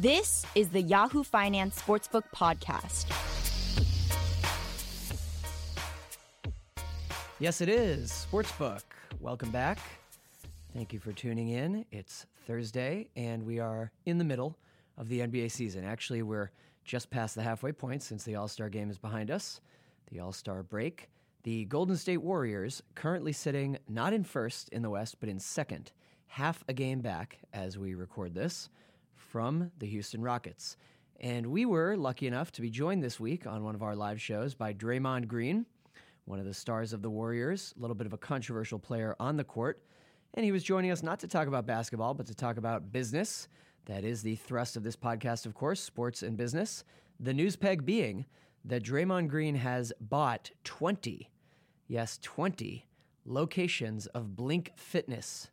This is the Yahoo Finance Sportsbook Podcast. Yes, it is. Sportsbook. Welcome back. Thank you for tuning in. It's Thursday, and we are in the middle of the NBA season. Actually, we're just past the halfway point since the All Star game is behind us, the All Star break. The Golden State Warriors currently sitting not in first in the West, but in second, half a game back as we record this from the Houston Rockets. And we were lucky enough to be joined this week on one of our live shows by Draymond Green, one of the stars of the Warriors, a little bit of a controversial player on the court. And he was joining us not to talk about basketball, but to talk about business. That is the thrust of this podcast, of course, sports and business. The news peg being that Draymond Green has bought 20, yes, 20 locations of Blink Fitness.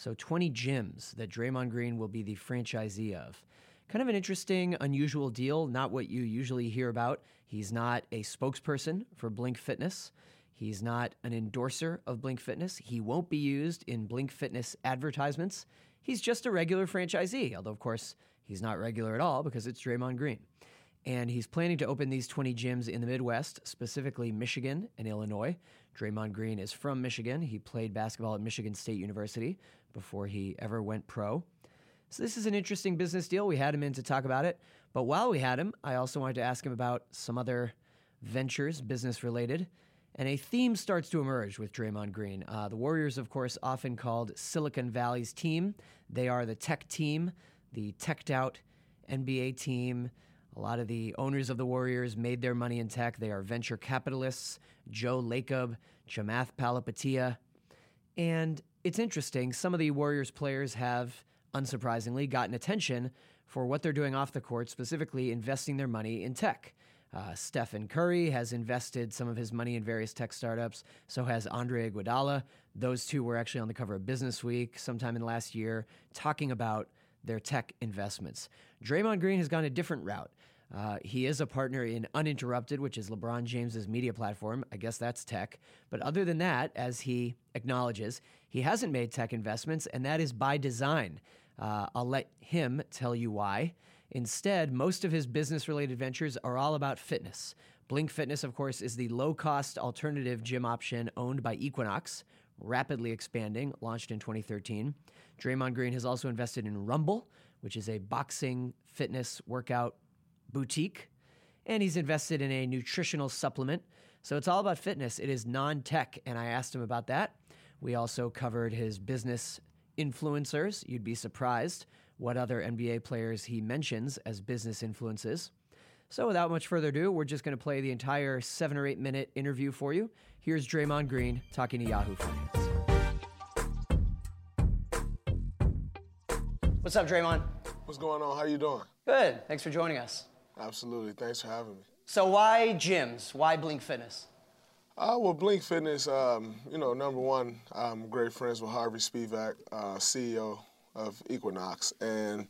So 20 gyms that Draymond Green will be the franchisee of. Kind of an interesting, unusual deal, not what you usually hear about. He's not a spokesperson for Blink Fitness. He's not an endorser of Blink Fitness. He won't be used in Blink Fitness advertisements. He's just a regular franchisee, although, of course, he's not regular at all because it's Draymond Green. And he's planning to open these 20 gyms in the Midwest, specifically Michigan and Illinois. Draymond Green is from Michigan. He played basketball at Michigan State University before he ever went pro. So, this is an interesting business deal. We had him in to talk about it. But while we had him, I also wanted to ask him about some other ventures, business related. And a theme starts to emerge with Draymond Green. Uh, the Warriors, of course, often called Silicon Valley's team. They are the tech team, the teched out NBA team. A lot of the owners of the Warriors made their money in tech. They are venture capitalists, Joe Lacob, Chamath Palihapitiya. And it's interesting, some of the Warriors players have, unsurprisingly, gotten attention for what they're doing off the court, specifically investing their money in tech. Uh, Stephen Curry has invested some of his money in various tech startups. So has Andre Iguodala. Those two were actually on the cover of Business Week sometime in last year, talking about their tech investments. Draymond Green has gone a different route. Uh, he is a partner in Uninterrupted, which is LeBron James's media platform. I guess that's tech. But other than that, as he acknowledges, he hasn't made tech investments, and that is by design. Uh, I'll let him tell you why. Instead, most of his business related ventures are all about fitness. Blink Fitness, of course, is the low cost alternative gym option owned by Equinox, rapidly expanding, launched in 2013. Draymond Green has also invested in Rumble, which is a boxing fitness workout boutique. And he's invested in a nutritional supplement. So it's all about fitness. It is non tech. And I asked him about that. We also covered his business influencers. You'd be surprised what other NBA players he mentions as business influences. So, without much further ado, we're just going to play the entire seven or eight minute interview for you. Here's Draymond Green talking to Yahoo Finance. What's up, Draymond? What's going on? How you doing? Good. Thanks for joining us. Absolutely. Thanks for having me. So, why gyms? Why Blink Fitness? Uh, well, Blink Fitness, um, you know, number one, I'm great friends with Harvey Spevak, uh, CEO of Equinox. And,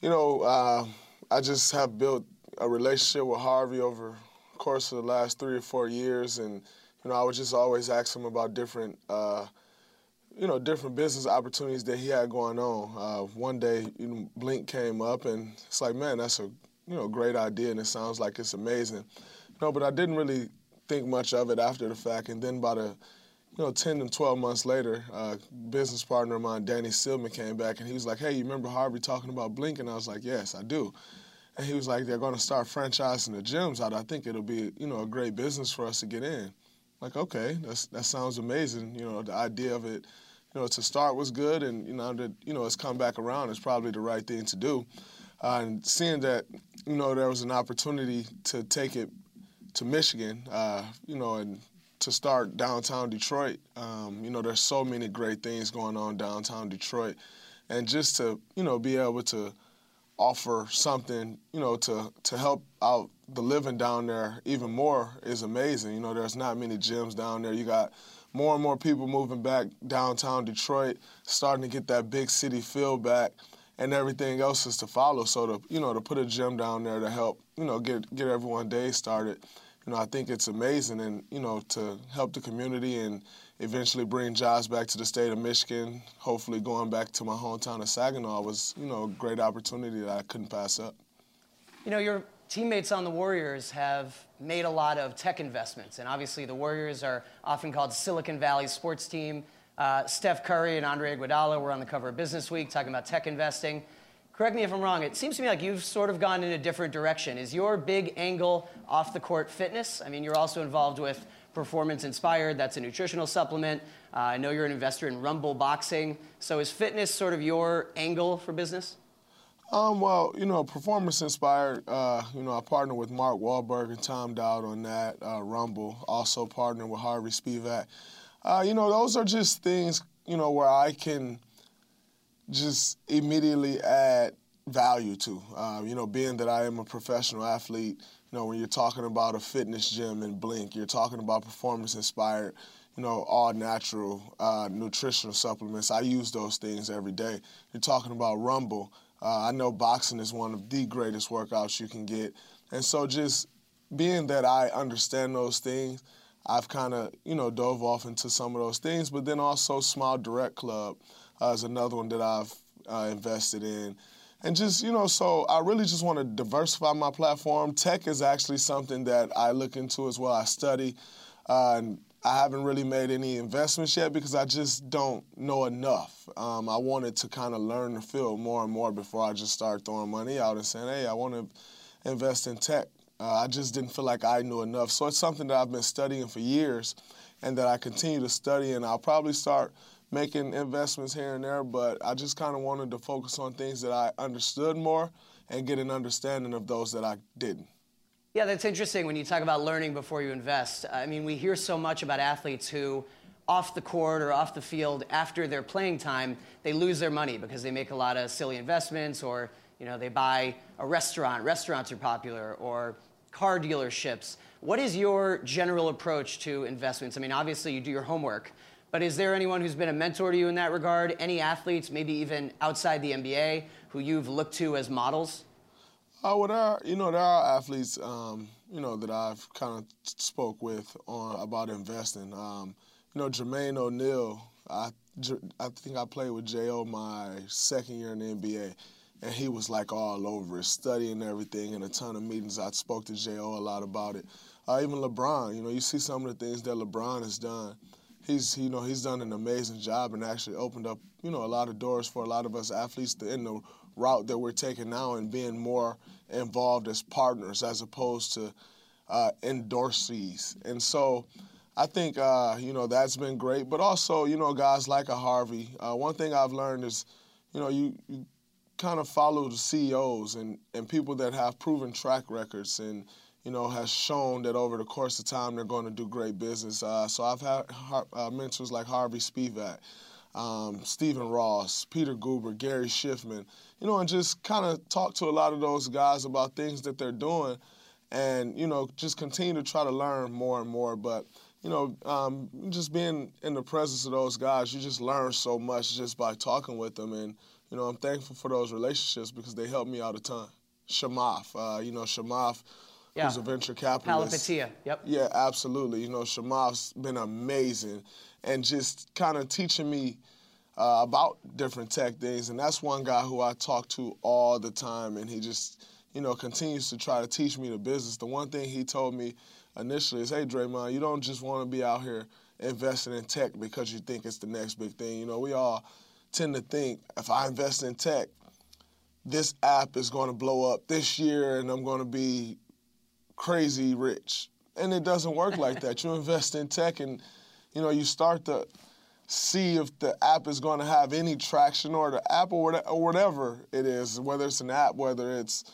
you know, uh, I just have built a relationship with Harvey over the course of the last three or four years. And, you know, I would just always ask him about different, uh, you know, different business opportunities that he had going on. Uh, one day, you know, Blink came up, and it's like, man, that's a, you know, great idea, and it sounds like it's amazing. Know, but I didn't really think much of it after the fact. And then about a you know, 10 and 12 months later, uh, business partner of mine, Danny Silman, came back and he was like, hey, you remember Harvey talking about Blink? And I was like, yes, I do. And he was like, they're going to start franchising the gyms out. I think it'll be, you know, a great business for us to get in. Like, okay, that's, that sounds amazing. You know, the idea of it, you know, to start was good. And, you know, that, you know, it's come back around. It's probably the right thing to do. Uh, and seeing that, you know, there was an opportunity to take it to Michigan, uh, you know, and to start downtown Detroit. Um, you know, there's so many great things going on downtown Detroit, and just to you know be able to offer something you know to to help out the living down there even more is amazing. You know, there's not many gyms down there. You got more and more people moving back downtown Detroit, starting to get that big city feel back. And everything else is to follow. So to you know to put a gym down there to help you know get get everyone day started you know, I think it's amazing and, you know, to help the community and eventually bring jobs back to the state of Michigan. Hopefully, going back to my hometown of Saginaw was, you know, a great opportunity that I couldn't pass up. You know, your teammates on the Warriors have made a lot of tech investments, and obviously the Warriors are often called Silicon Valley sports team. Uh, Steph Curry and Andre Iguodala were on the cover of Business Week talking about tech investing. Correct me if I'm wrong. It seems to me like you've sort of gone in a different direction. Is your big angle off the court fitness? I mean, you're also involved with Performance Inspired. That's a nutritional supplement. Uh, I know you're an investor in Rumble Boxing. So is fitness sort of your angle for business? Um, well, you know, performance inspired. Uh, you know, I partnered with Mark Wahlberg and Tom Dowd on that. Uh, Rumble also partnered with Harvey Spevak. Uh, you know, those are just things you know where I can just immediately add value to. Uh, you know, being that I am a professional athlete, you know, when you're talking about a fitness gym and Blink, you're talking about performance inspired, you know, all natural uh, nutritional supplements. I use those things every day. You're talking about Rumble. Uh, I know boxing is one of the greatest workouts you can get. And so just being that I understand those things, I've kind of, you know, dove off into some of those things. But then also Smile Direct Club uh, is another one that I've uh, invested in. And just, you know, so I really just want to diversify my platform. Tech is actually something that I look into as well. I study. Uh, and I haven't really made any investments yet because I just don't know enough. Um, I wanted to kind of learn the field more and more before I just start throwing money out and saying, hey, I want to invest in tech. Uh, I just didn't feel like I knew enough. So it's something that I've been studying for years and that I continue to study, and I'll probably start – making investments here and there, but I just kind of wanted to focus on things that I understood more and get an understanding of those that I didn't. Yeah, that's interesting when you talk about learning before you invest. I mean, we hear so much about athletes who, off the court or off the field, after their playing time, they lose their money because they make a lot of silly investments or, you know, they buy a restaurant. Restaurants are popular or car dealerships. What is your general approach to investments? I mean, obviously, you do your homework. But is there anyone who's been a mentor to you in that regard? Any athletes, maybe even outside the NBA, who you've looked to as models? Uh, well, there are, you know, there are athletes, um, you know, that I've kind of spoke with on about investing. Um, you know, Jermaine O'Neal, I, I think I played with J.O. my second year in the NBA, and he was like all over studying everything and a ton of meetings. I spoke to J.O. a lot about it. Uh, even LeBron, you know, you see some of the things that LeBron has done he's you know he's done an amazing job and actually opened up you know a lot of doors for a lot of us athletes in the route that we're taking now and being more involved as partners as opposed to uh, endorsees. And so I think uh, you know that's been great. But also you know guys like a Harvey. Uh, one thing I've learned is you know you, you kind of follow the CEOs and, and people that have proven track records and you know, has shown that over the course of time they're going to do great business. Uh, so I've had uh, mentors like Harvey Spevak, um, Stephen Ross, Peter Guber, Gary Shiffman, you know, and just kind of talk to a lot of those guys about things that they're doing and, you know, just continue to try to learn more and more. But, you know, um, just being in the presence of those guys, you just learn so much just by talking with them. And, you know, I'm thankful for those relationships because they helped me out a ton. Chamath, uh, you know, Chamath yeah. who's a venture capitalist. Palihapitiya, yep. Yeah, absolutely. You know, Chamath's been amazing and just kind of teaching me uh, about different tech things. And that's one guy who I talk to all the time, and he just, you know, continues to try to teach me the business. The one thing he told me initially is, hey, Draymond, you don't just want to be out here investing in tech because you think it's the next big thing. You know, we all tend to think if I invest in tech, this app is going to blow up this year and I'm going to be crazy rich. And it doesn't work like that. You invest in tech and you know, you start to see if the app is going to have any traction or the app or whatever it is, whether it's an app, whether it's,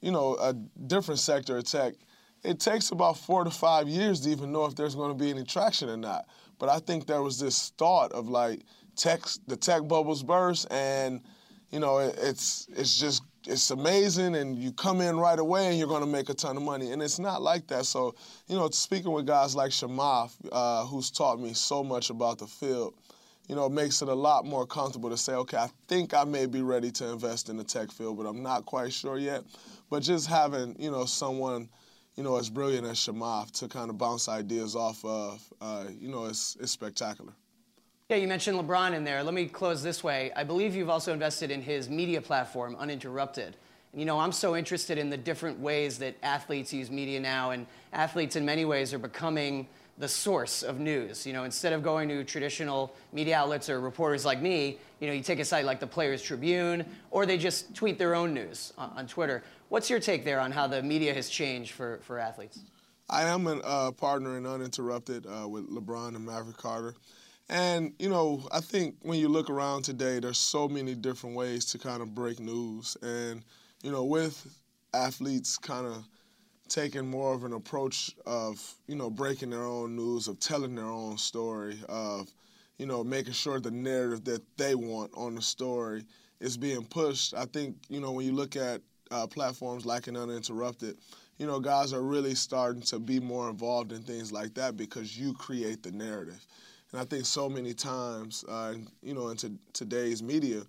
you know, a different sector of tech. It takes about four to five years to even know if there's going to be any traction or not. But I think there was this thought of like tech, the tech bubbles burst, and you know, it, it's it's just it's amazing and you come in right away and you're going to make a ton of money. And it's not like that. So, you know, speaking with guys like Chamath, uh, who's taught me so much about the field, you know, makes it a lot more comfortable to say, okay, I think I may be ready to invest in the tech field, but I'm not quite sure yet. But just having, you know, someone, you know, as brilliant as Chamath to kind of bounce ideas off of, uh, you know, it's, it's spectacular. Yeah, you mentioned LeBron in there. Let me close this way. I believe you've also invested in his media platform, Uninterrupted. And, you know, I'm so interested in the different ways that athletes use media now, and athletes in many ways are becoming the source of news. You know, instead of going to traditional media outlets or reporters like me, you know, you take a site like the Players Tribune, or they just tweet their own news on, on Twitter. What's your take there on how the media has changed for, for athletes? I am a uh, partner in Uninterrupted uh, with LeBron and Maverick Carter. And, you know, I think when you look around today, there's so many different ways to kind of break news. And, you know, with athletes kind of taking more of an approach of, you know, breaking their own news, of telling their own story, of, you know, making sure the narrative that they want on the story is being pushed. I think, you know, when you look at uh, platforms like an Uninterrupted, you know, guys are really starting to be more involved in things like that because you create the narrative. And I think so many times, uh, you know, in today's media,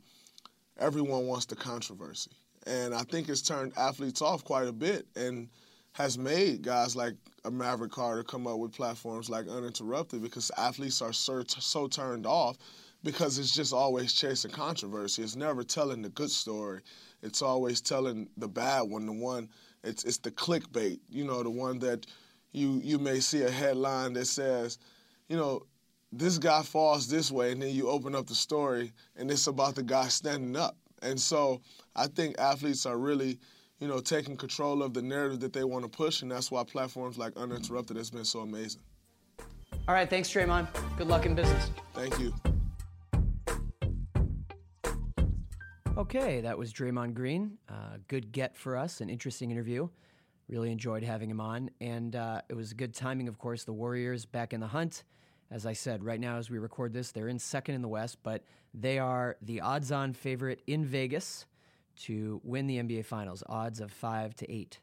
everyone wants the controversy. And I think it's turned athletes off quite a bit and has made guys like a Maverick Carter come up with platforms like Uninterrupted because athletes are so, so turned off because it's just always chasing controversy. It's never telling the good story. It's always telling the bad one, the one it's it's the clickbait, you know, the one that you you may see a headline that says, you know, this guy falls this way, and then you open up the story, and it's about the guy standing up. And so I think athletes are really, you know, taking control of the narrative that they want to push, and that's why platforms like Uninterrupted has been so amazing. All right, thanks, Draymond. Good luck in business. Thank you. Okay, that was Draymond Green. Uh, good get for us, an interesting interview. Really enjoyed having him on, and uh, it was good timing, of course. The Warriors back in the hunt. As I said, right now as we record this, they're in second in the West, but they are the odds on favorite in Vegas to win the NBA Finals, odds of five to eight.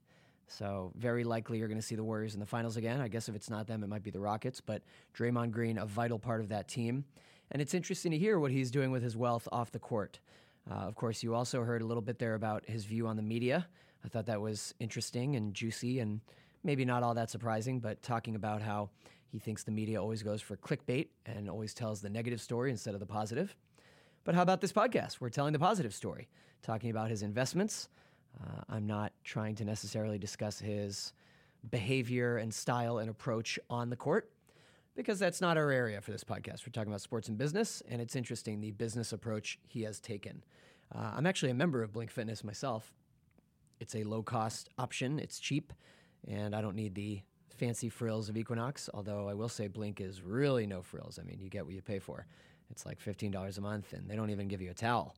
So, very likely you're going to see the Warriors in the finals again. I guess if it's not them, it might be the Rockets, but Draymond Green, a vital part of that team. And it's interesting to hear what he's doing with his wealth off the court. Uh, of course, you also heard a little bit there about his view on the media. I thought that was interesting and juicy and maybe not all that surprising, but talking about how he thinks the media always goes for clickbait and always tells the negative story instead of the positive. But how about this podcast? We're telling the positive story, talking about his investments. Uh, I'm not trying to necessarily discuss his behavior and style and approach on the court because that's not our area for this podcast. We're talking about sports and business, and it's interesting the business approach he has taken. Uh, I'm actually a member of Blink Fitness myself. It's a low cost option, it's cheap, and I don't need the fancy frills of Equinox, although I will say Blink is really no frills. I mean, you get what you pay for. It's like $15 a month, and they don't even give you a towel.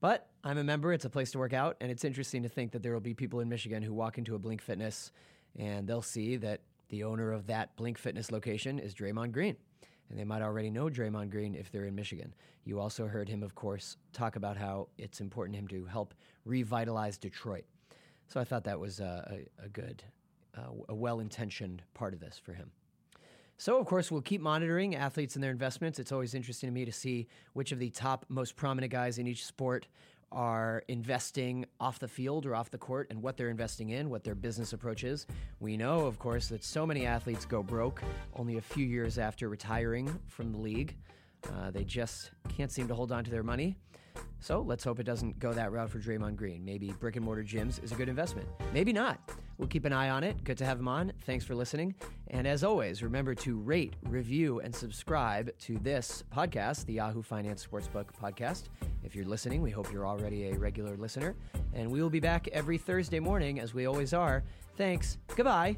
But I'm a member, it's a place to work out, and it's interesting to think that there will be people in Michigan who walk into a Blink Fitness and they'll see that the owner of that Blink Fitness location is Draymond Green. And they might already know Draymond Green if they're in Michigan. You also heard him, of course, talk about how it's important to him to help revitalize Detroit. So I thought that was a, a, a good uh, a well intentioned part of this for him. So, of course, we'll keep monitoring athletes and their investments. It's always interesting to me to see which of the top, most prominent guys in each sport are investing off the field or off the court and what they're investing in, what their business approach is. We know, of course, that so many athletes go broke only a few years after retiring from the league. Uh, they just can't seem to hold on to their money. So let's hope it doesn't go that route for Draymond Green. Maybe brick and mortar gyms is a good investment. Maybe not. We'll keep an eye on it. Good to have him on. Thanks for listening. And as always, remember to rate, review, and subscribe to this podcast, the Yahoo Finance Sportsbook podcast. If you're listening, we hope you're already a regular listener. And we will be back every Thursday morning, as we always are. Thanks. Goodbye.